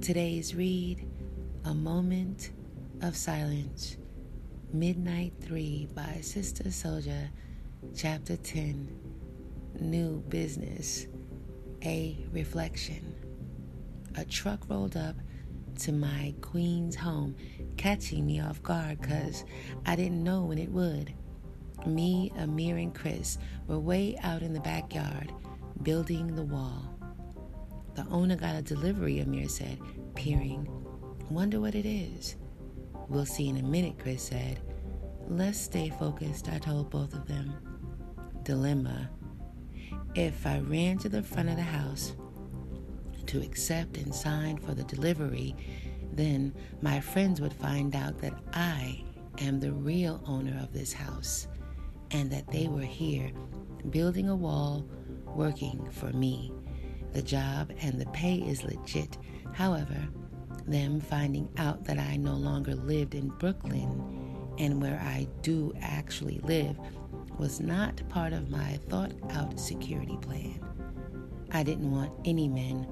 Today's read A Moment of Silence, Midnight 3 by Sister Souljah, Chapter 10 New Business, A Reflection. A truck rolled up to my queen's home, catching me off guard because I didn't know when it would. Me, Amir, and Chris were way out in the backyard building the wall. The owner got a delivery, Amir said, peering. Wonder what it is. We'll see in a minute, Chris said. Let's stay focused, I told both of them. Dilemma. If I ran to the front of the house to accept and sign for the delivery, then my friends would find out that I am the real owner of this house and that they were here building a wall, working for me. The job and the pay is legit. However, them finding out that I no longer lived in Brooklyn and where I do actually live was not part of my thought out security plan. I didn't want any men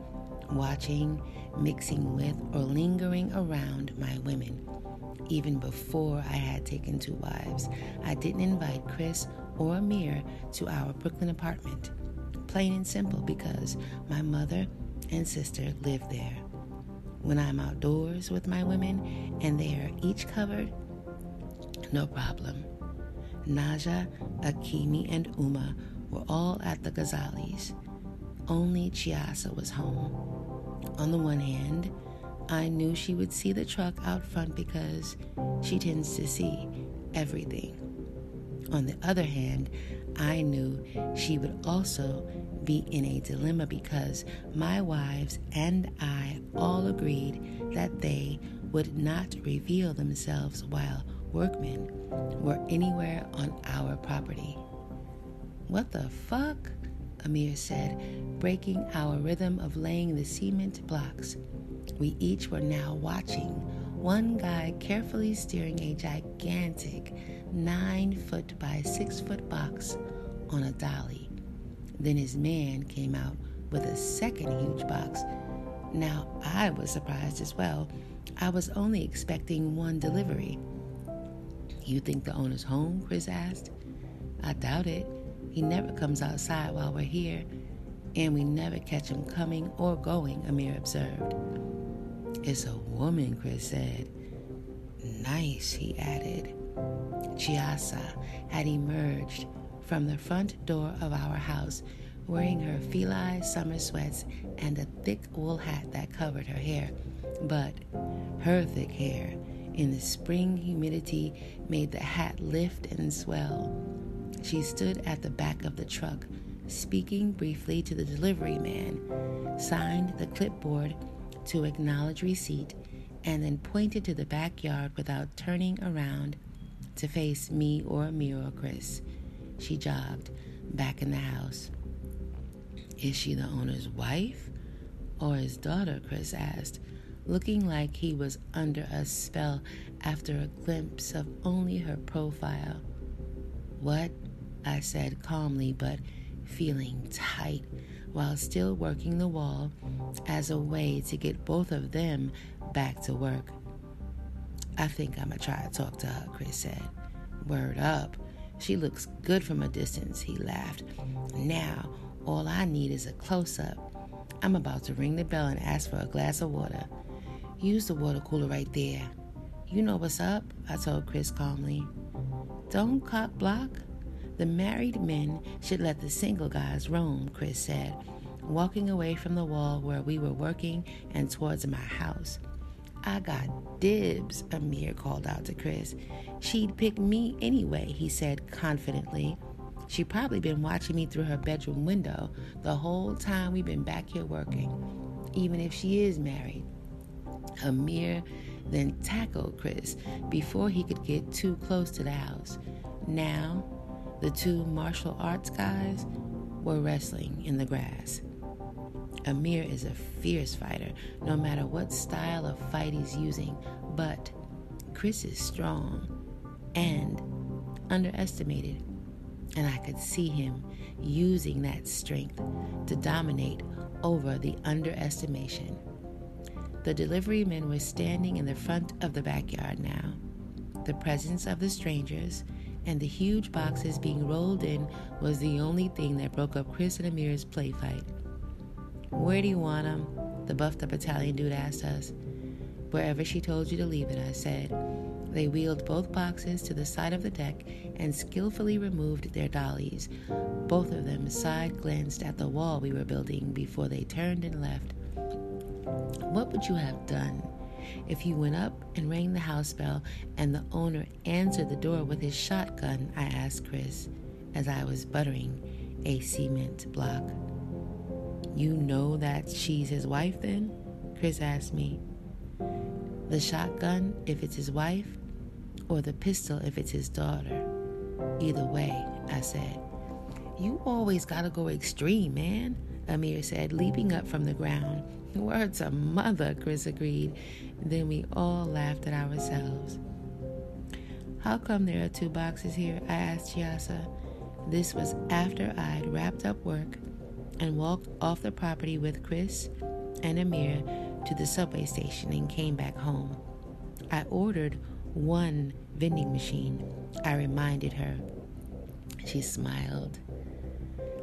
watching, mixing with, or lingering around my women even before I had taken two wives. I didn't invite Chris or Amir to our Brooklyn apartment. Plain and simple because my mother and sister live there. When I'm outdoors with my women and they are each covered, no problem. Naja, Akemi, and Umma were all at the Ghazalis. Only Chiasa was home. On the one hand, I knew she would see the truck out front because she tends to see everything. On the other hand, I knew she would also be in a dilemma because my wives and I all agreed that they would not reveal themselves while workmen were anywhere on our property. What the fuck? Amir said, breaking our rhythm of laying the cement blocks. We each were now watching one guy carefully steering a gigantic nine foot by six foot box on a dolly. Then his man came out with a second huge box. Now I was surprised as well. I was only expecting one delivery. You think the owner's home? Chris asked. I doubt it. He never comes outside while we're here, and we never catch him coming or going, Amir observed. It's a woman, Chris said. Nice, he added. Chiasa had emerged from the front door of our house wearing her Fila summer sweats and a thick wool hat that covered her hair. But her thick hair in the spring humidity made the hat lift and swell. She stood at the back of the truck, speaking briefly to the delivery man, signed the clipboard to acknowledge receipt, and then pointed to the backyard without turning around to face me or Amir or Chris. She jogged back in the house. Is she the owner's wife or his daughter? Chris asked, looking like he was under a spell after a glimpse of only her profile. What? I said calmly, but feeling tight while still working the wall as a way to get both of them back to work. I think I'm gonna try to talk to her, Chris said. Word up. She looks good from a distance, he laughed. Now, all I need is a close up. I'm about to ring the bell and ask for a glass of water. Use the water cooler right there. You know what's up, I told Chris calmly. Don't cock block. The married men should let the single guys roam, Chris said, walking away from the wall where we were working and towards my house. I got dibs, Amir called out to Chris. She'd pick me anyway, he said confidently. She probably been watching me through her bedroom window the whole time we've been back here working, even if she is married. Amir then tackled Chris before he could get too close to the house. Now, the two martial arts guys were wrestling in the grass. Amir is a fierce fighter, no matter what style of fight he's using, but Chris is strong and underestimated, and I could see him using that strength to dominate over the underestimation. The delivery men were standing in the front of the backyard now. The presence of the strangers and the huge boxes being rolled in was the only thing that broke up Chris and Amir's play fight. Where do you want them? The buffed up Italian dude asked us. Wherever she told you to leave it, I said. They wheeled both boxes to the side of the deck and skillfully removed their dollies. Both of them side glanced at the wall we were building before they turned and left. What would you have done if you went up and rang the house bell and the owner answered the door with his shotgun? I asked Chris as I was buttering a cement block. You know that she's his wife then? Chris asked me. The shotgun if it's his wife, or the pistol if it's his daughter. Either way, I said. You always gotta go extreme, man, Amir said, leaping up from the ground. Words of mother, Chris agreed. Then we all laughed at ourselves. How come there are two boxes here? I asked Chiasa. This was after I'd wrapped up work and walked off the property with Chris and Amir to the subway station and came back home. I ordered one vending machine, I reminded her. She smiled.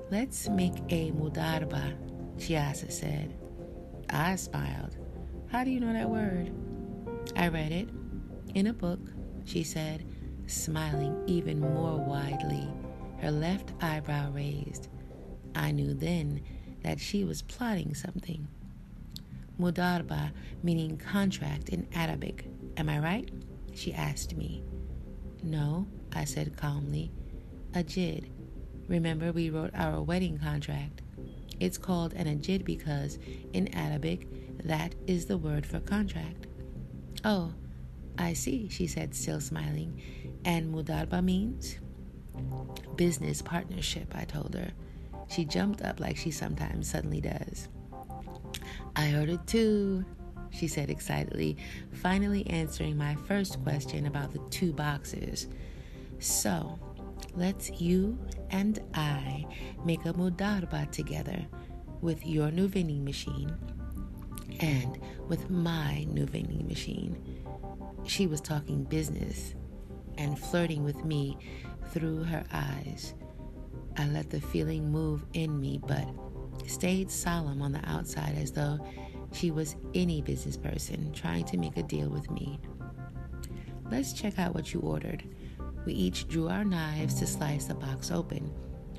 Let's make a mudarba, Chiasa said. I smiled. How do you know that word? I read it in a book, she said, smiling even more widely, her left eyebrow raised. I knew then that she was plotting something. Mudarba meaning contract in Arabic. Am I right? She asked me. No, I said calmly. Ajid. Remember, we wrote our wedding contract. It's called an ajid because, in Arabic, that is the word for contract. Oh, I see, she said, still smiling. And mudarba means? Business partnership, I told her. She jumped up like she sometimes suddenly does. I it too, she said excitedly, finally answering my first question about the two boxes. So, let's you and I make a mudarba together with your new vending machine and with my new vending machine. She was talking business and flirting with me through her eyes. I let the feeling move in me, but stayed solemn on the outside as though she was any business person trying to make a deal with me. Let's check out what you ordered. We each drew our knives to slice the box open.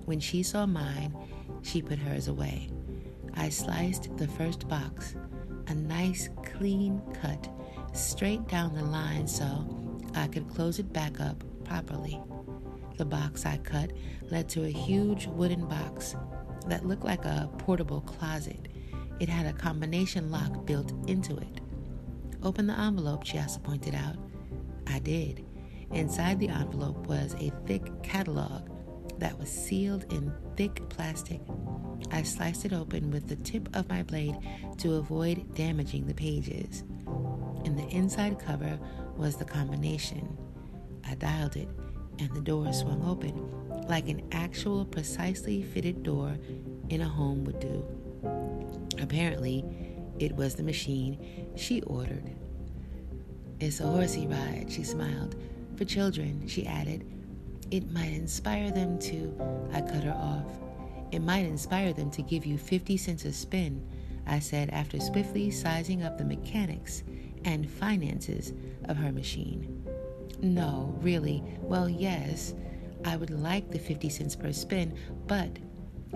When she saw mine, she put hers away. I sliced the first box, a nice clean cut, straight down the line so I could close it back up properly. The box I cut led to a huge wooden box that looked like a portable closet. It had a combination lock built into it. Open the envelope, Chiasa pointed out. I did. Inside the envelope was a thick catalog that was sealed in thick plastic. I sliced it open with the tip of my blade to avoid damaging the pages. In the inside cover was the combination. I dialed it, and the door swung open like an actual precisely fitted door in a home would do. Apparently, it was the machine she ordered. It's a horsey ride, she smiled. For children, she added. It might inspire them to. I cut her off. It might inspire them to give you 50 cents a spin, I said after swiftly sizing up the mechanics and finances of her machine. No, really. Well, yes, I would like the 50 cents per spin, but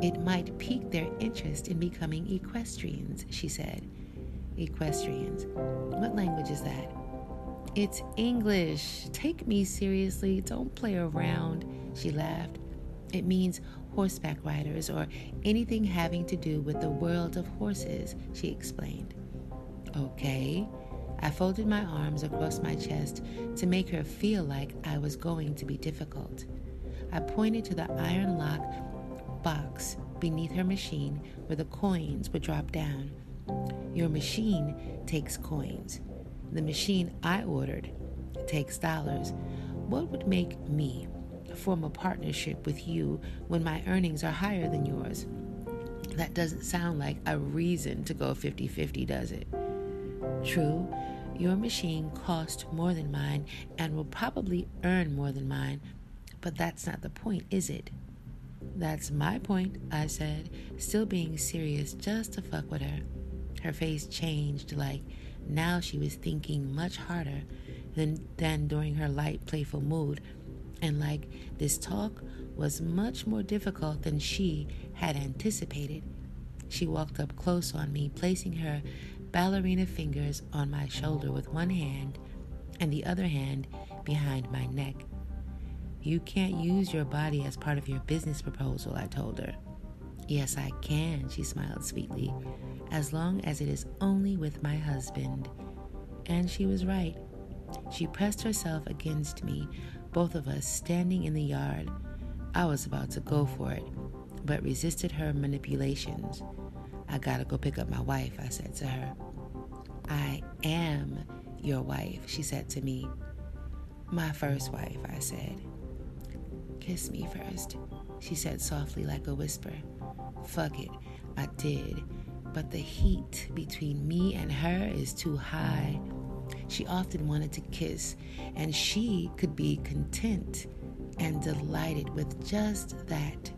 it might pique their interest in becoming equestrians, she said. Equestrians. What language is that? It's English. Take me seriously. Don't play around, she laughed. It means horseback riders or anything having to do with the world of horses, she explained. Okay. I folded my arms across my chest to make her feel like I was going to be difficult. I pointed to the iron lock box beneath her machine where the coins would drop down. Your machine takes coins. The machine I ordered takes dollars. What would make me form a partnership with you when my earnings are higher than yours? That doesn't sound like a reason to go 50 50, does it? True, your machine cost more than mine and will probably earn more than mine, but that's not the point, is it? That's my point, I said, still being serious just to fuck with her. Her face changed, like now she was thinking much harder than, than during her light, playful mood, and like this talk was much more difficult than she had anticipated. She walked up close on me, placing her ballerina fingers on my shoulder with one hand and the other hand behind my neck. You can't use your body as part of your business proposal, I told her. Yes, I can, she smiled sweetly, as long as it is only with my husband. And she was right. She pressed herself against me, both of us standing in the yard. I was about to go for it, but resisted her manipulations. I gotta go pick up my wife, I said to her. I am your wife, she said to me. My first wife, I said. Kiss me first, she said softly like a whisper. Fuck it, I did. But the heat between me and her is too high. She often wanted to kiss, and she could be content and delighted with just that.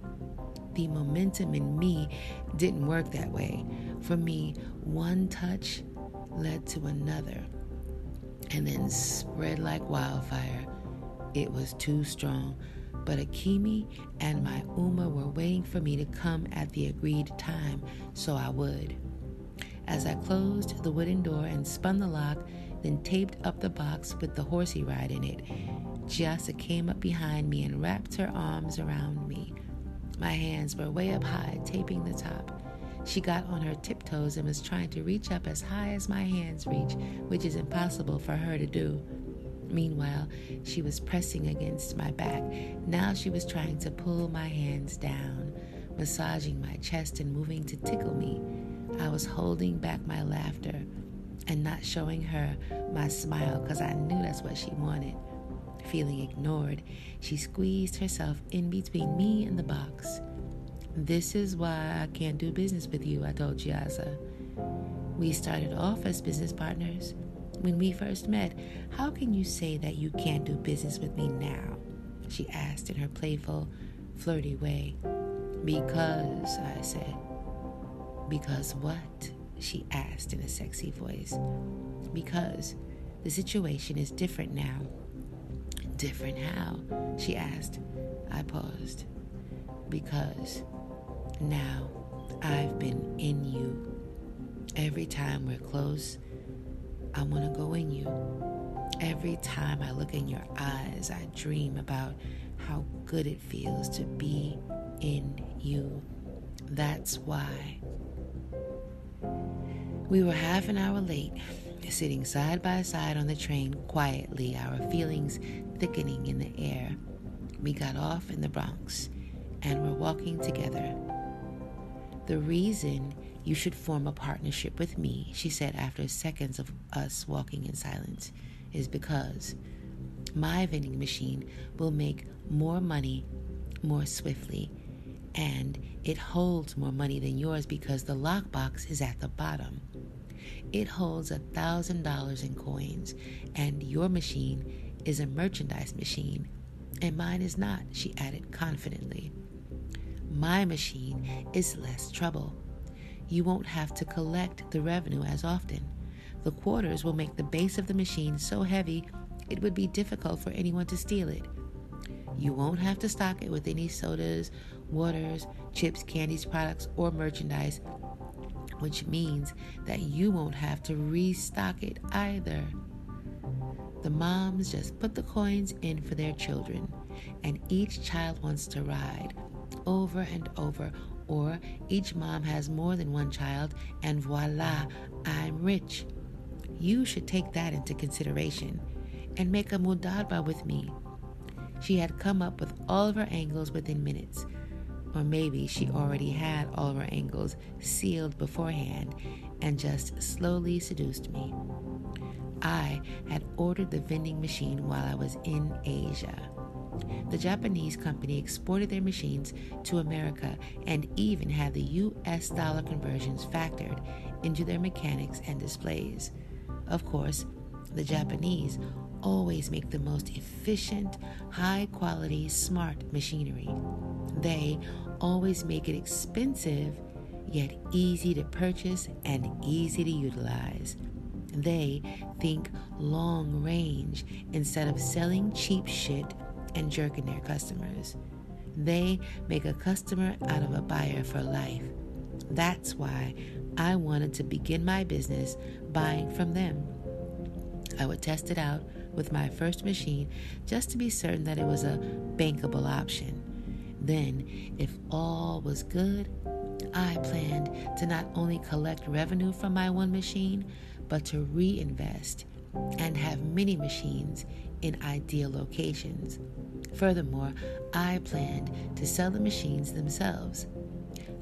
The momentum in me didn't work that way. For me, one touch led to another and then spread like wildfire. It was too strong but Akemi and my Umma were waiting for me to come at the agreed time, so I would. As I closed the wooden door and spun the lock, then taped up the box with the horsey ride in it, Chiasa came up behind me and wrapped her arms around me. My hands were way up high, taping the top. She got on her tiptoes and was trying to reach up as high as my hands reach, which is impossible for her to do. Meanwhile, she was pressing against my back. Now she was trying to pull my hands down, massaging my chest and moving to tickle me. I was holding back my laughter and not showing her my smile because I knew that's what she wanted. Feeling ignored, she squeezed herself in between me and the box. This is why I can't do business with you, I told Chiasa. We started off as business partners when we first met, how can you say that you can't do business with me now? She asked in her playful, flirty way. Because, I said. Because what? She asked in a sexy voice. Because the situation is different now. Different how? She asked. I paused. Because now I've been in you. Every time we're close, I want to go in you. Every time I look in your eyes, I dream about how good it feels to be in you. That's why. We were half an hour late, sitting side by side on the train quietly, our feelings thickening in the air. We got off in the Bronx and were walking together. The reason you should form a partnership with me, she said after seconds of us walking in silence, is because my vending machine will make more money more swiftly, and it holds more money than yours because the lockbox is at the bottom. It holds a thousand dollars in coins, and your machine is a merchandise machine, and mine is not, she added confidently. My machine is less trouble you won't have to collect the revenue as often. The quarters will make the base of the machine so heavy it would be difficult for anyone to steal it. You won't have to stock it with any sodas, waters, chips, candies, products, or merchandise, which means that you won't have to restock it either. The moms just put the coins in for their children, and each child wants to ride over and over or each mom has more than one child, and voila, I'm rich. You should take that into consideration and make a mudarba with me. She had come up with all of her angles within minutes, or maybe she already had all of her angles sealed beforehand and just slowly seduced me. I had ordered the vending machine while I was in Asia. The Japanese company exported their machines to America and even had the US dollar conversions factored into their mechanics and displays. Of course, the Japanese always make the most efficient, high quality, smart machinery. They always make it expensive, yet easy to purchase and easy to utilize. They think long range instead of selling cheap shit and jerking their customers. They make a customer out of a buyer for life. That's why I wanted to begin my business buying from them. I would test it out with my first machine just to be certain that it was a bankable option. Then, if all was good, I planned to not only collect revenue from my one machine, but to reinvest and have many machines in ideal locations. Furthermore, I planned to sell the machines themselves.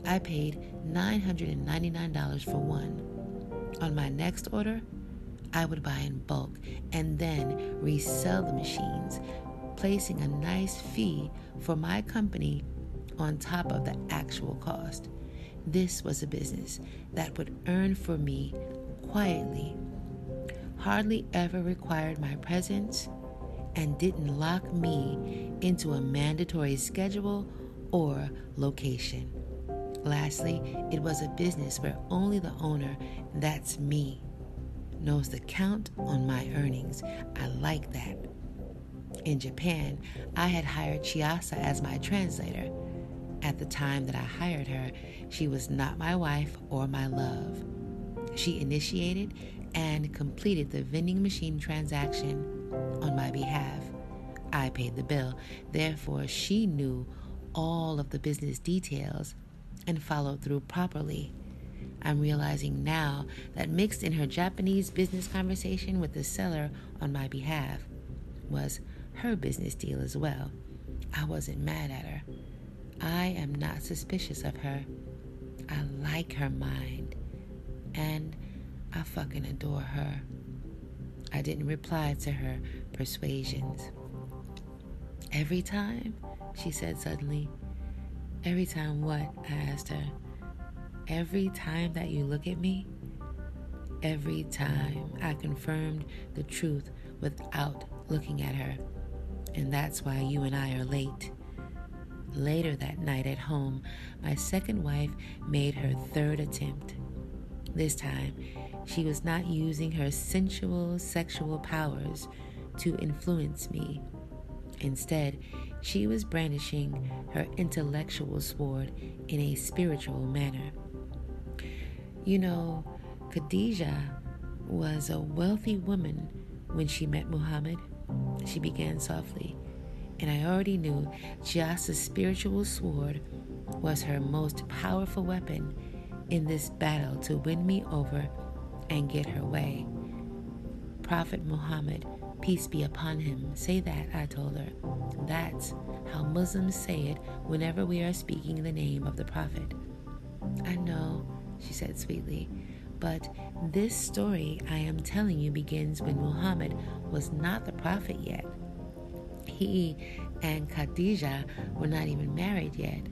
I paid $999 for one. On my next order, I would buy in bulk and then resell the machines, placing a nice fee for my company on top of the actual cost. This was a business that would earn for me quietly, hardly ever required my presence, and didn't lock me into a mandatory schedule or location. Lastly, it was a business where only the owner, that's me, knows the count on my earnings. I like that. In Japan, I had hired Chiasa as my translator. At the time that I hired her, she was not my wife or my love. She initiated and completed the vending machine transaction on my behalf. I paid the bill, therefore, she knew all of the business details and followed through properly. I'm realizing now that mixed in her Japanese business conversation with the seller on my behalf was her business deal as well. I wasn't mad at her. I am not suspicious of her. I like her mind. And I fucking adore her. I didn't reply to her persuasions. Every time, she said suddenly. Every time what? I asked her. Every time that you look at me, every time I confirmed the truth without looking at her. And that's why you and I are late. Later that night at home, my second wife made her third attempt. This time, she was not using her sensual sexual powers to influence me. Instead, she was brandishing her intellectual sword in a spiritual manner. You know, Khadijah was a wealthy woman when she met Muhammad. She began softly, and I already knew Chiasa's spiritual sword was her most powerful weapon in this battle to win me over and get her way. Prophet Muhammad, peace be upon him, say that, I told her. That's how Muslims say it whenever we are speaking the name of the Prophet. I know she said sweetly. But this story I am telling you begins when Muhammad was not the prophet yet. He and Khadijah were not even married yet.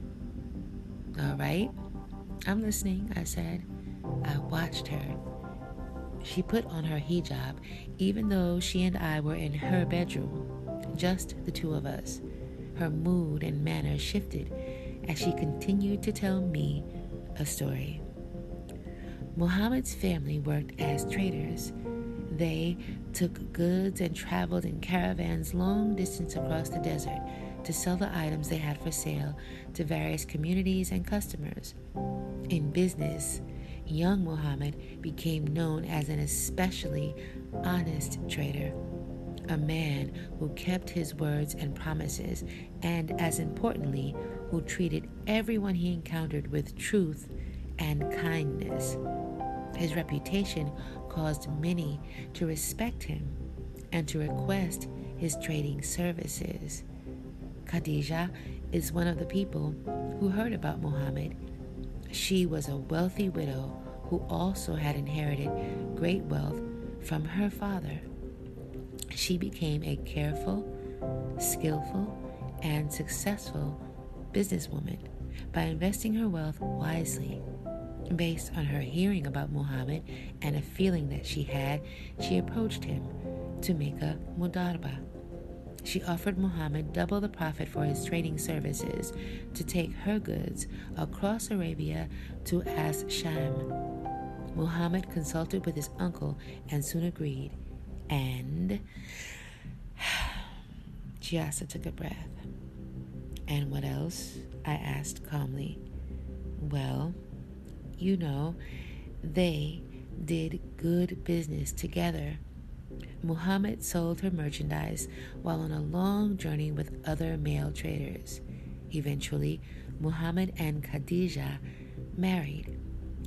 All right, I'm listening, I said. I watched her. She put on her hijab, even though she and I were in her bedroom, just the two of us. Her mood and manner shifted as she continued to tell me a story. Muhammad's family worked as traders. They took goods and traveled in caravans long distance across the desert to sell the items they had for sale to various communities and customers. In business, young Muhammad became known as an especially honest trader, a man who kept his words and promises, and as importantly, who treated everyone he encountered with truth and kindness. His reputation caused many to respect him and to request his trading services. Khadijah is one of the people who heard about Muhammad. She was a wealthy widow who also had inherited great wealth from her father. She became a careful, skillful, and successful businesswoman by investing her wealth wisely Based on her hearing about Muhammad and a feeling that she had, she approached him to make a mudarba. She offered Muhammad double the profit for his trading services to take her goods across Arabia to As Sham. Muhammad consulted with his uncle and soon agreed. And Chiasa took a breath. And what else? I asked calmly. Well, you know, they did good business together. Muhammad sold her merchandise while on a long journey with other male traders. Eventually, Muhammad and Khadijah married.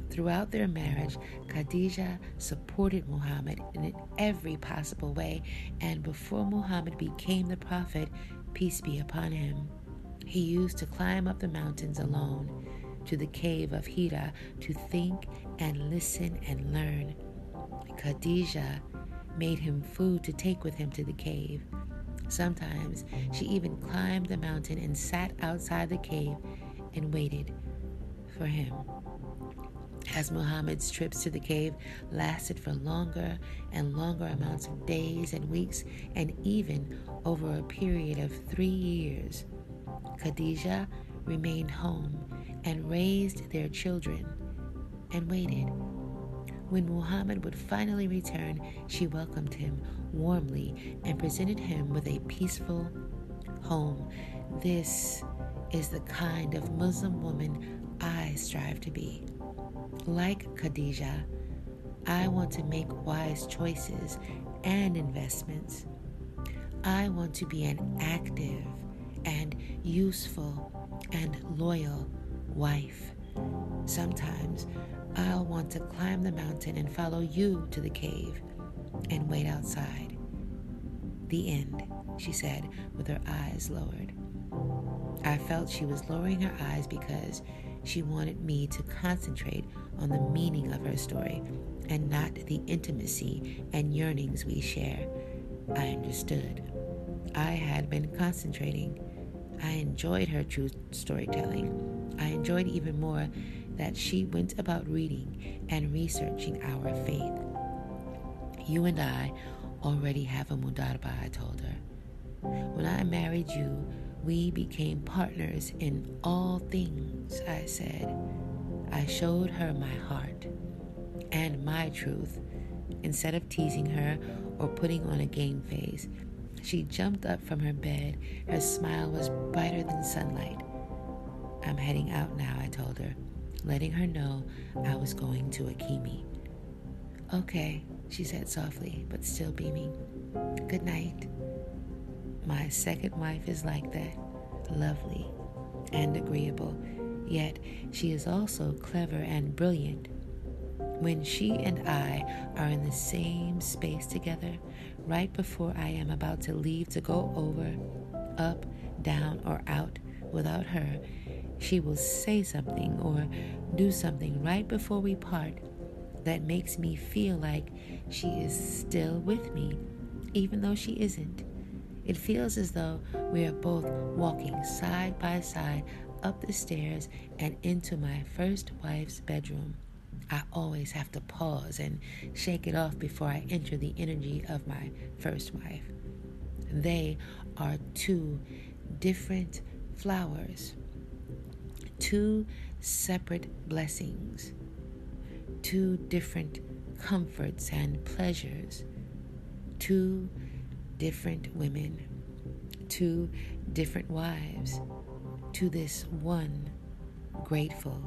Throughout their marriage, Khadijah supported Muhammad in every possible way, and before Muhammad became the prophet, peace be upon him, he used to climb up the mountains alone to the cave of Hira to think and listen and learn. Khadijah made him food to take with him to the cave. Sometimes she even climbed the mountain and sat outside the cave and waited for him. As Muhammad's trips to the cave lasted for longer and longer amounts of days and weeks, and even over a period of three years, Khadijah remained home and raised their children and waited. When Muhammad would finally return, she welcomed him warmly and presented him with a peaceful home. This is the kind of Muslim woman I strive to be. Like Khadijah, I want to make wise choices and investments. I want to be an active and useful and loyal wife. Sometimes I'll want to climb the mountain and follow you to the cave and wait outside. The end, she said with her eyes lowered. I felt she was lowering her eyes because she wanted me to concentrate on the meaning of her story and not the intimacy and yearnings we share. I understood. I had been concentrating. I enjoyed her true storytelling. I enjoyed even more that she went about reading and researching our faith. You and I already have a mudarba, I told her. When I married you, we became partners in all things, I said. I showed her my heart and my truth. Instead of teasing her or putting on a game face, she jumped up from her bed. Her smile was brighter than sunlight. I'm heading out now, I told her, letting her know I was going to Akemi. Okay, she said softly, but still beaming. Good night. My second wife is like that lovely and agreeable, yet she is also clever and brilliant. When she and I are in the same space together, right before I am about to leave to go over, up, down, or out without her, she will say something or do something right before we part that makes me feel like she is still with me, even though she isn't. It feels as though we are both walking side by side up the stairs and into my first wife's bedroom. I always have to pause and shake it off before I enter the energy of my first wife. They are two different flowers, two separate blessings, two different comforts and pleasures, two different women, two different wives, to this one grateful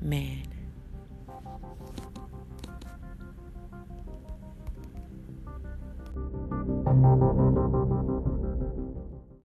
man.